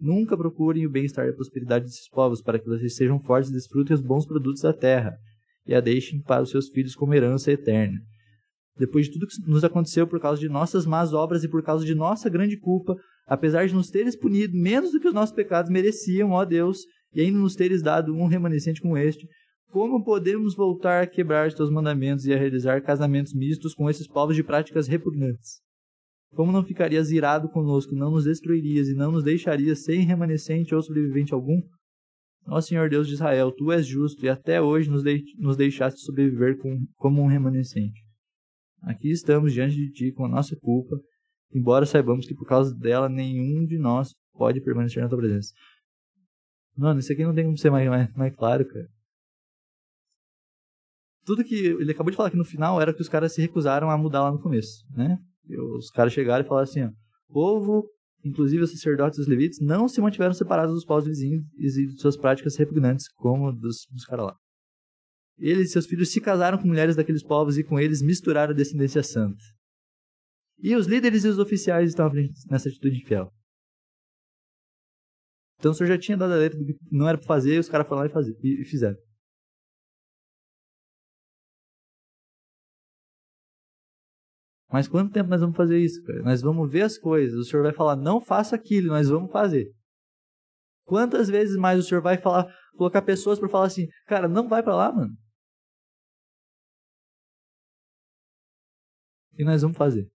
Nunca procurem o bem-estar e a prosperidade desses povos, para que vocês sejam fortes e desfrutem os bons produtos da terra, e a deixem para os seus filhos como herança eterna. Depois de tudo que nos aconteceu por causa de nossas más obras e por causa de nossa grande culpa, apesar de nos teres punido menos do que os nossos pecados mereciam, ó Deus, e ainda nos teres dado um remanescente como este, como podemos voltar a quebrar os teus mandamentos e a realizar casamentos mistos com esses povos de práticas repugnantes? Como não ficarias irado conosco, não nos destruirias e não nos deixarias sem remanescente ou sobrevivente algum? Ó Senhor Deus de Israel, tu és justo e até hoje nos, de nos deixaste sobreviver com, como um remanescente. Aqui estamos diante de ti com a nossa culpa, embora saibamos que por causa dela nenhum de nós pode permanecer na tua presença. Mano, isso aqui não tem como ser mais, mais, mais claro, cara tudo que ele acabou de falar aqui no final era que os caras se recusaram a mudar lá no começo, né? Os caras chegaram e falaram assim, ó, povo, inclusive os sacerdotes e os levitas, não se mantiveram separados dos povos vizinhos e de suas práticas repugnantes, como dos, dos caras lá. Eles e seus filhos se casaram com mulheres daqueles povos e com eles misturaram a descendência santa. E os líderes e os oficiais estavam nessa atitude infiel. Então o senhor já tinha dado a letra do que não era para fazer, e os caras foram lá e, fazer, e fizeram. Mas quanto tempo nós vamos fazer isso? Cara? Nós vamos ver as coisas. O Senhor vai falar, não faça aquilo, nós vamos fazer. Quantas vezes mais o Senhor vai falar, colocar pessoas para falar assim, cara, não vai para lá, mano. E nós vamos fazer.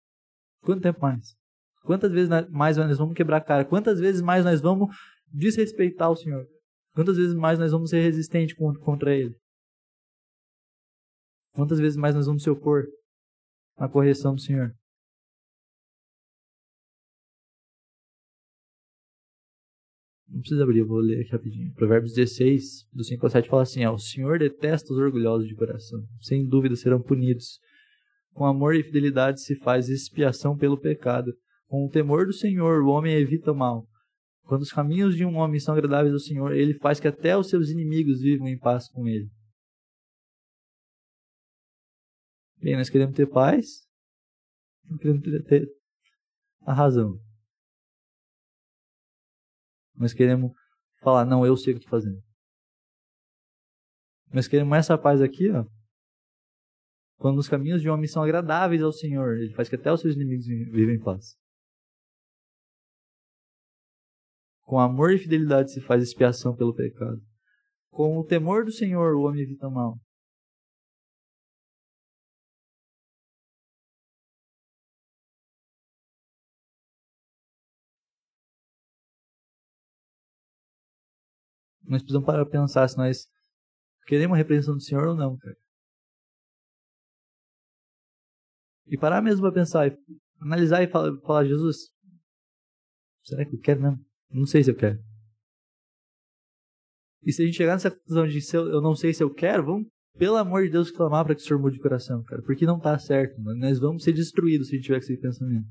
Quanto tempo mais? Quantas vezes mais nós vamos quebrar a cara? Quantas vezes mais nós vamos desrespeitar o Senhor? Quantas vezes mais nós vamos ser resistentes contra Ele? Quantas vezes mais nós vamos se opor? Na correção do Senhor. Não precisa abrir, eu vou ler aqui rapidinho. Provérbios 16, do 5 ao 7, fala assim: ó, O Senhor detesta os orgulhosos de coração. Sem dúvida serão punidos. Com amor e fidelidade se faz expiação pelo pecado. Com o temor do Senhor, o homem evita o mal. Quando os caminhos de um homem são agradáveis ao Senhor, ele faz que até os seus inimigos vivam em paz com ele. Bem, nós queremos ter paz, não queremos ter a razão. Nós queremos falar, não, eu sei o que estou fazendo. Nós queremos essa paz aqui, ó. Quando os caminhos de um homem são agradáveis ao Senhor, ele faz que até os seus inimigos vivem em paz. Com amor e fidelidade se faz expiação pelo pecado. Com o temor do Senhor, o homem evita o mal. Nós precisamos parar para pensar se nós queremos a repreensão do Senhor ou não, cara. E parar mesmo para pensar, analisar e falar, falar, Jesus, será que eu quero mesmo? Não sei se eu quero. E se a gente chegar nessa conclusão de se eu, eu não sei se eu quero, vamos, pelo amor de Deus, clamar para que o Senhor mude de coração, cara. Porque não tá certo. Nós vamos ser destruídos se a gente tiver esse pensamento.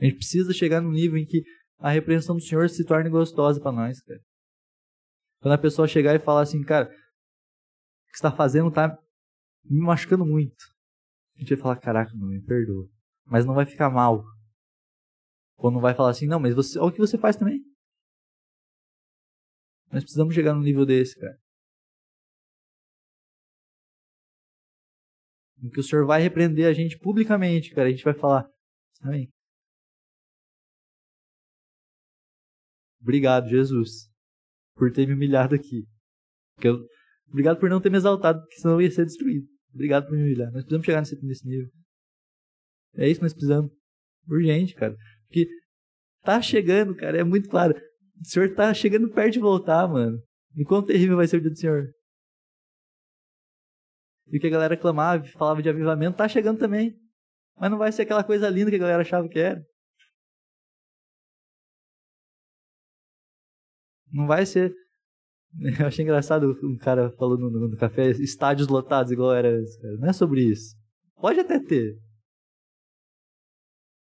A gente precisa chegar num nível em que a repreensão do Senhor se torne gostosa para nós, cara. Quando a pessoa chegar e falar assim, cara, o que você está fazendo tá me machucando muito. A gente vai falar, caraca, não me perdoa. Mas não vai ficar mal. Ou não vai falar assim, não, mas você, olha o que você faz também. Nós precisamos chegar num nível desse, cara. Em que o Senhor vai repreender a gente publicamente, cara. A gente vai falar, amém. Obrigado, Jesus por ter me humilhado aqui. Eu, obrigado por não ter me exaltado, porque senão eu ia ser destruído. Obrigado por me humilhar. Nós precisamos chegar nesse, nesse nível. É isso que nós precisamos. Urgente, cara. Porque tá chegando, cara, é muito claro. O Senhor tá chegando perto de voltar, mano. E quão terrível vai ser o dia do Senhor. E o que a galera clamava, falava de avivamento, tá chegando também. Mas não vai ser aquela coisa linda que a galera achava que era. Não vai ser. Eu achei engraçado um cara falou no, no, café, estádios lotados igual era esse, cara. Não é sobre isso. Pode até ter.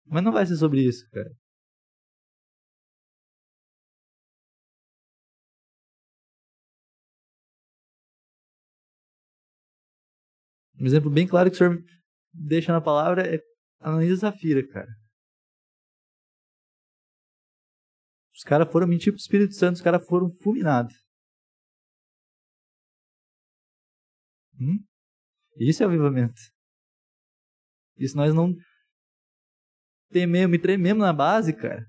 Mas não vai ser sobre isso, cara. Um exemplo bem claro que o senhor deixa na palavra é Ananias Zafira, cara. Caras foram mentir pro Espírito Santo, os caras foram fulminados. Hum? Isso é avivamento. Isso nós não tememos e trememos na base, cara.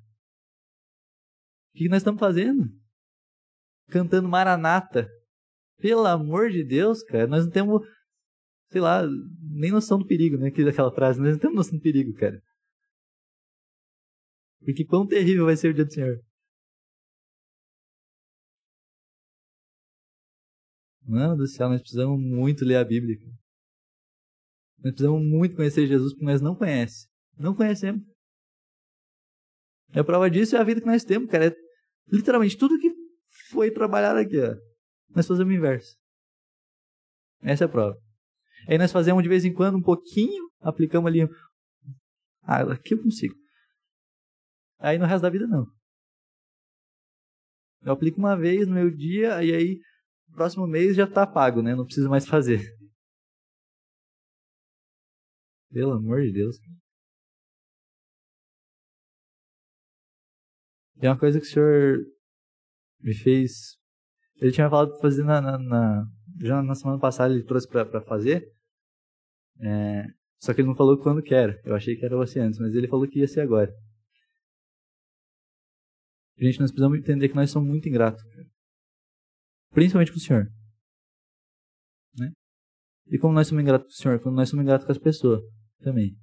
O que nós estamos fazendo? Cantando Maranata. Pelo amor de Deus, cara, nós não temos, sei lá, nem noção do perigo, né? Aquela frase, nós não temos noção do perigo, cara. Porque quão terrível vai ser o dia do Senhor. Mano do céu, nós precisamos muito ler a Bíblia. Nós precisamos muito conhecer Jesus porque nós não conhecemos. Não conhecemos. E a prova disso é a vida que nós temos, cara. É literalmente tudo que foi trabalhado aqui, ó. Nós fazemos o inverso. Essa é a prova. Aí nós fazemos de vez em quando um pouquinho, aplicamos ali. Ah, aqui eu consigo. Aí no resto da vida não. Eu aplico uma vez no meu dia e aí próximo mês já está pago, né? Não preciso mais fazer. Pelo amor de Deus. E uma coisa que o senhor me fez. Ele tinha falado de fazer na, na, na, Já na semana passada ele trouxe para fazer. É, só que ele não falou quando que era. Eu achei que era você antes, mas ele falou que ia ser agora. Gente, nós precisamos entender que nós somos muito ingratos. Principalmente com o Senhor. Né? E como nós somos ingratos com o Senhor? Como nós somos ingratos com as pessoas também.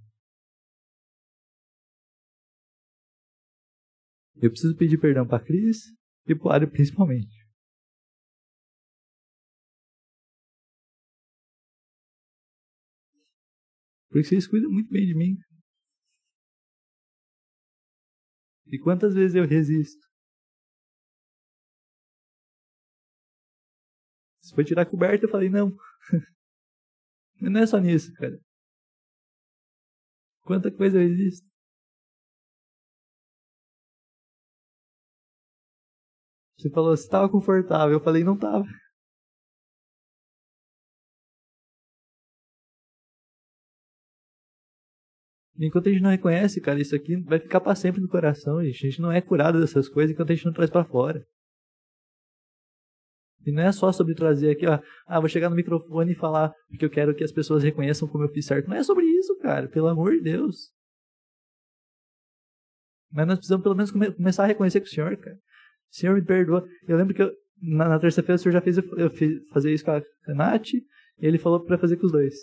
Eu preciso pedir perdão para Cris e para o Mário principalmente. Porque vocês cuidam muito bem de mim. E quantas vezes eu resisto? Você foi tirar a coberta? Eu falei, não. não é só nisso, cara. Quanta coisa existe. Você falou, você estava confortável. Eu falei, não estava. Enquanto a gente não reconhece, cara, isso aqui vai ficar para sempre no coração, gente. A gente não é curado dessas coisas enquanto a gente não traz para fora. E não é só sobre trazer aqui, ó, ah, vou chegar no microfone e falar porque eu quero que as pessoas reconheçam como eu fiz certo. Não é sobre isso, cara, pelo amor de Deus. Mas nós precisamos pelo menos come começar a reconhecer com o Senhor, cara. Senhor, me perdoa. Eu lembro que eu, na, na terça-feira o Senhor já fez eu, eu fiz, fazer isso com a, com a Nath, e ele falou para fazer com os dois.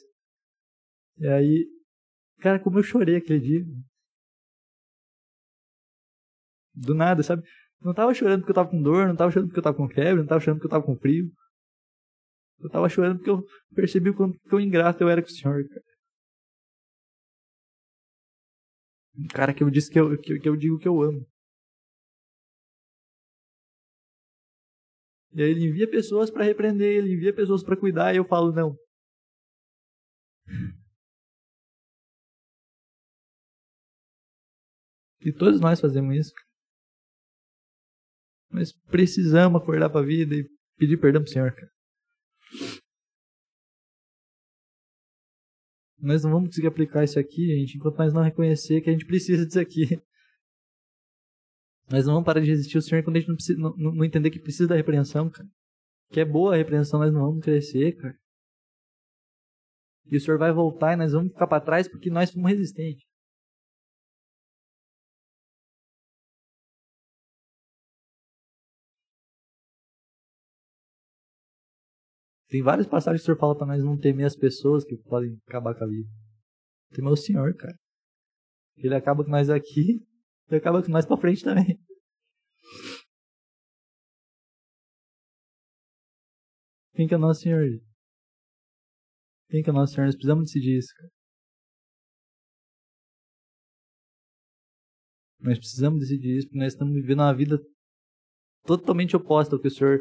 E aí, cara, como eu chorei aquele dia. Do nada, sabe? Não tava chorando porque eu tava com dor, não tava chorando porque eu tava com febre, não tava chorando porque eu tava com frio. Eu tava chorando porque eu percebi o quanto quão ingrato eu era com o Senhor, cara. Um cara que eu disse que eu, que, que eu digo que eu amo. E aí ele envia pessoas para repreender, ele envia pessoas para cuidar, e eu falo não. E todos nós fazemos isso. Mas precisamos acordar para a vida e pedir perdão pro Senhor, cara. Nós não vamos conseguir aplicar isso aqui, gente, enquanto nós não reconhecer que a gente precisa disso aqui. Nós não vamos parar de resistir ao Senhor quando a gente não, precisa, não, não entender que precisa da repreensão, cara. Que é boa a repreensão, nós não vamos crescer, cara. E o Senhor vai voltar e nós vamos ficar para trás porque nós fomos resistentes. Tem várias passagens que o Senhor fala para nós não temer as pessoas que podem acabar com a vida. Temer o Senhor, cara. Ele acaba com nós aqui e acaba com nós pra frente também. Quem que é o nosso Senhor? Quem que é o nosso Senhor? Nós precisamos decidir isso, cara. Nós precisamos decidir isso, porque nós estamos vivendo uma vida totalmente oposta ao que o Senhor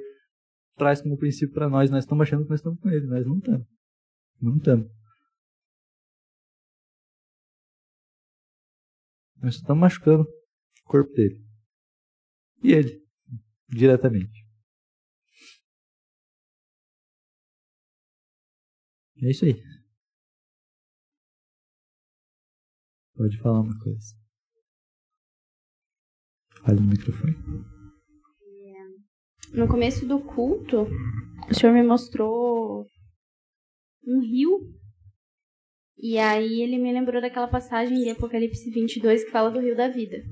traz como princípio para nós. Nós estamos achando que nós estamos com Ele, nós não estamos. Não estamos. Nós estamos machucando o corpo dele. E ele, diretamente. É isso aí. Pode falar uma coisa. Fale no microfone. No começo do culto, o senhor me mostrou um rio e aí ele me lembrou daquela passagem de Apocalipse 22 que fala do rio da vida.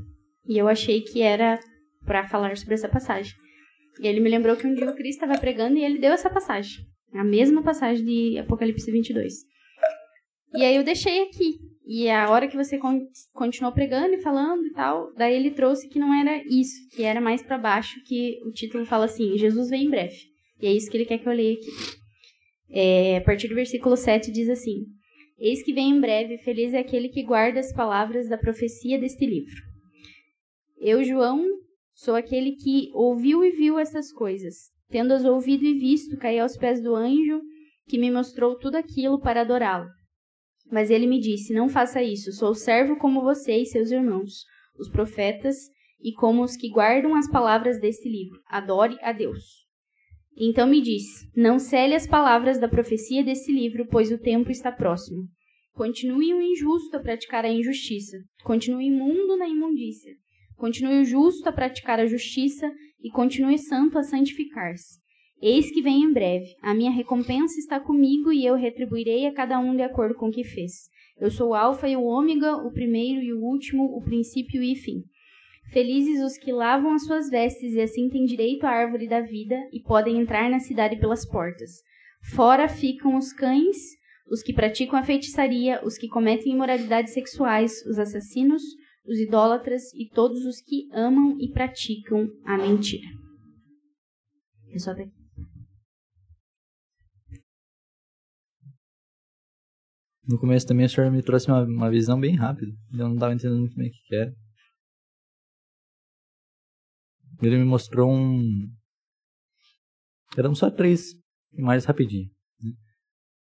E eu achei que era para falar sobre essa passagem. E ele me lembrou que um dia o Cristo estava pregando e ele deu essa passagem. A mesma passagem de Apocalipse 22. E aí eu deixei aqui. E a hora que você con continuou pregando e falando e tal, daí ele trouxe que não era isso, que era mais para baixo, que o título fala assim: Jesus vem em breve. E é isso que ele quer que eu leia aqui. É, a partir do versículo 7 diz assim: Eis que vem em breve, feliz é aquele que guarda as palavras da profecia deste livro. Eu, João, sou aquele que ouviu e viu essas coisas. Tendo-as ouvido e visto, caí aos pés do anjo que me mostrou tudo aquilo para adorá-lo. Mas ele me disse: Não faça isso, sou servo como você e seus irmãos, os profetas, e como os que guardam as palavras deste livro. Adore a Deus. Então me disse: Não cele as palavras da profecia desse livro, pois o tempo está próximo. Continue o injusto a praticar a injustiça. Continue imundo na imundícia. Continue o justo a praticar a justiça e continue santo a santificar-se. Eis que vem em breve. A minha recompensa está comigo e eu retribuirei a cada um de acordo com o que fez. Eu sou o Alfa e o Ômega, o primeiro e o último, o princípio e fim. Felizes os que lavam as suas vestes e assim têm direito à árvore da vida e podem entrar na cidade pelas portas. Fora ficam os cães, os que praticam a feitiçaria, os que cometem imoralidades sexuais, os assassinos, os idólatras e todos os que amam e praticam a mentira. É só daqui. No começo também a senhora me trouxe uma, uma visão bem rápida. Eu não estava entendendo muito bem o que era. Ele me mostrou um. Eram só três imagens rapidinho. Né?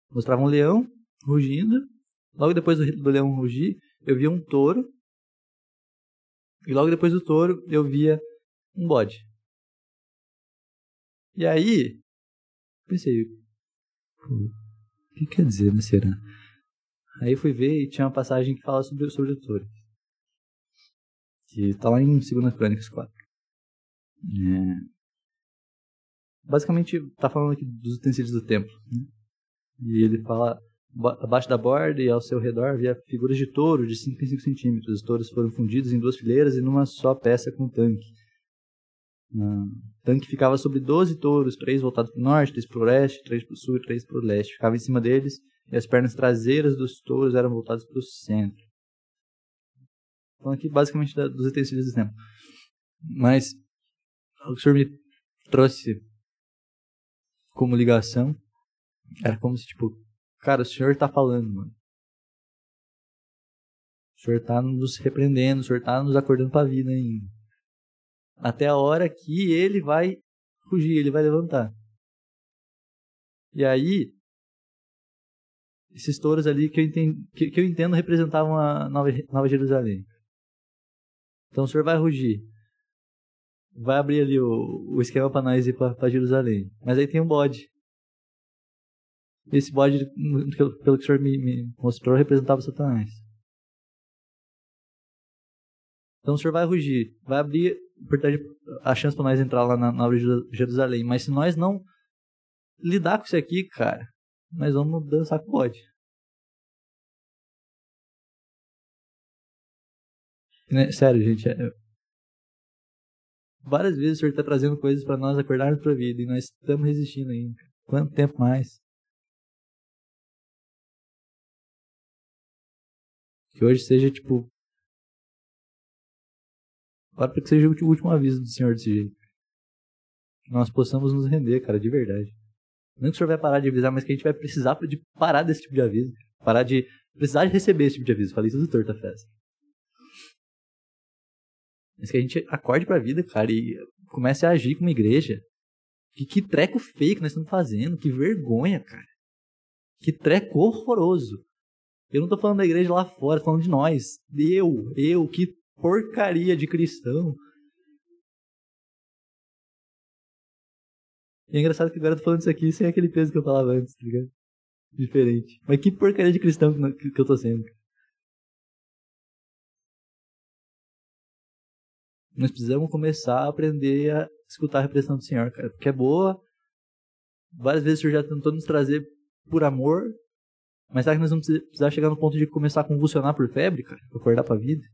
Mostrava um leão rugindo. Logo depois do, do leão rugir, eu via um touro. E logo depois do touro, eu via um bode. E aí, pensei, o que quer dizer, né, será? Aí fui ver e tinha uma passagem que fala sobre, sobre o touro. Que tá lá em 2 Crônicas 4. É... Basicamente, tá falando aqui dos utensílios do templo. Né? E ele fala, abaixo da borda e ao seu redor havia figuras de touro de 5 em 5 centímetros. Os touros foram fundidos em duas fileiras e numa só peça com tanque. O tanque ficava sobre 12 touros, três voltados para o norte, três para o oeste, três para o sul e três para o leste. Ficava em cima deles e as pernas traseiras dos touros eram voltadas para o centro. Falando aqui basicamente da, dos utensílios do templo. Mas o que o senhor me trouxe como ligação era como se, tipo, cara, o senhor está falando, mano. O senhor está nos repreendendo, o senhor está nos acordando para a vida ainda. Até a hora que ele vai fugir, ele vai levantar. E aí, esses touros ali que eu entendo, que, que eu entendo representavam a Nova, Nova Jerusalém. Então o senhor vai rugir. Vai abrir ali o, o esquema para nós ir para Jerusalém. Mas aí tem um bode. Esse bode, pelo que o senhor me, me mostrou, representava Satanás. Então o senhor vai rugir, vai abrir a chance para nós entrar lá na, de Jerusalém. Mas se nós não lidar com isso aqui, cara, nós vamos dançar com o bode. Né? Sério, gente. É... Várias vezes o Senhor está trazendo coisas para nós acordarmos para a vida e nós estamos resistindo ainda. Quanto tempo mais? Que hoje seja tipo. Para que seja o último aviso do Senhor desse jeito. Que nós possamos nos render, cara, de verdade. Não que o Senhor vai parar de avisar, mas que a gente vai precisar de parar desse tipo de aviso. Parar de. Precisar de receber esse tipo de aviso. Falei isso do Torta Festa. Mas que a gente acorde pra vida, cara, e comece a agir como igreja. Que, que treco feio que nós estamos fazendo. Que vergonha, cara. Que treco horroroso. Eu não tô falando da igreja lá fora, tô falando de nós. Eu, eu, que porcaria de cristão. E é engraçado que agora eu tô falando isso aqui sem aquele peso que eu falava antes, tá ligado? Diferente. Mas que porcaria de cristão que, eu tô sendo. Nós precisamos começar a aprender a escutar a repressão do Senhor, cara. Porque é boa. Várias vezes o Senhor já tentou nos trazer por amor. Mas será que nós vamos precisar chegar no ponto de começar a convulsionar por febre, cara? Acordar pra vida?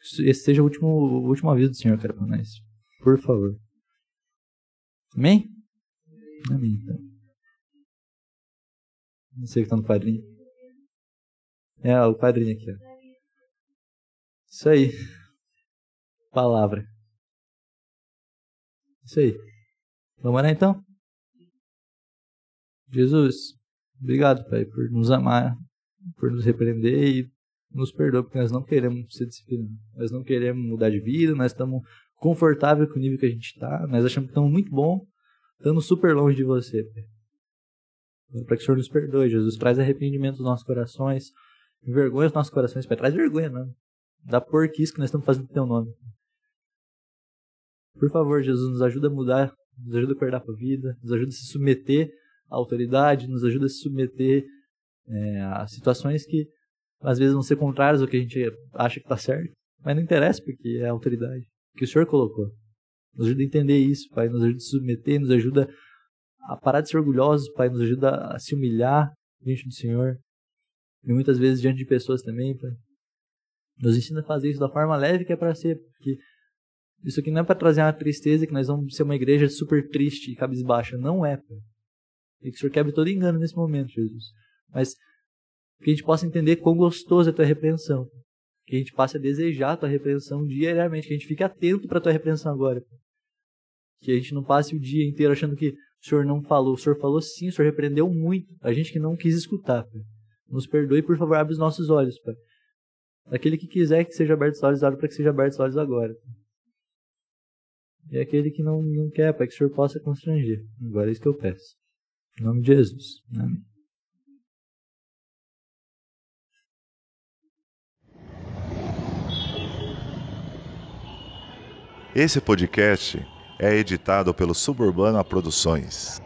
Esse seja o último, o último aviso do Senhor, cara, pra nós. Por favor. Amém? Amém, então. Não sei o que tá no quadrinho. É, o quadrinho aqui, ó. Isso aí. Palavra. Isso aí. Vamos lá então? Jesus, obrigado, Pai, por nos amar, por nos repreender e nos perdoa, porque nós não queremos ser disciplinados. Nós não queremos mudar de vida, nós estamos confortáveis com o nível que a gente está, nós achamos que estamos muito bom, estamos super longe de você, Pai. Para que o Senhor nos perdoe, Jesus. Traz arrependimento nos nossos corações, envergonha os nossos corações, Pai. Traz vergonha, não da porquice que nós estamos fazendo com teu nome. Por favor, Jesus, nos ajuda a mudar, nos ajuda a para a vida, nos ajuda a se submeter à autoridade, nos ajuda a se submeter é, a situações que às vezes vão ser contrárias ao que a gente acha que está certo, mas não interessa porque é a autoridade que o Senhor colocou. Nos ajuda a entender isso, Pai, nos ajuda a submeter, nos ajuda a parar de ser orgulhosos, Pai, nos ajuda a se humilhar diante do Senhor e muitas vezes diante de pessoas também, Pai. Nos ensina a fazer isso da forma leve que é para ser. Porque isso aqui não é para trazer uma tristeza que nós vamos ser uma igreja super triste e cabisbaixa. Não é. Pai. E que o Senhor quebre todo engano nesse momento, Jesus. Mas que a gente possa entender quão gostoso é a tua repreensão. Que a gente passe a desejar a tua repreensão diariamente. Que a gente fique atento para a tua repreensão agora. Que a gente não passe o dia inteiro achando que o Senhor não falou. O Senhor falou sim, o Senhor repreendeu muito. A gente que não quis escutar. Pai. Nos perdoe, por favor, abre os nossos olhos, Pai. Aquele que quiser que seja aberto os olhos, abre para que seja aberto os olhos agora. e aquele que não, não quer, para que o Senhor possa constranger. Agora é isso que eu peço. Em nome de Jesus. Amém. Esse podcast é editado pelo Suburbana Produções.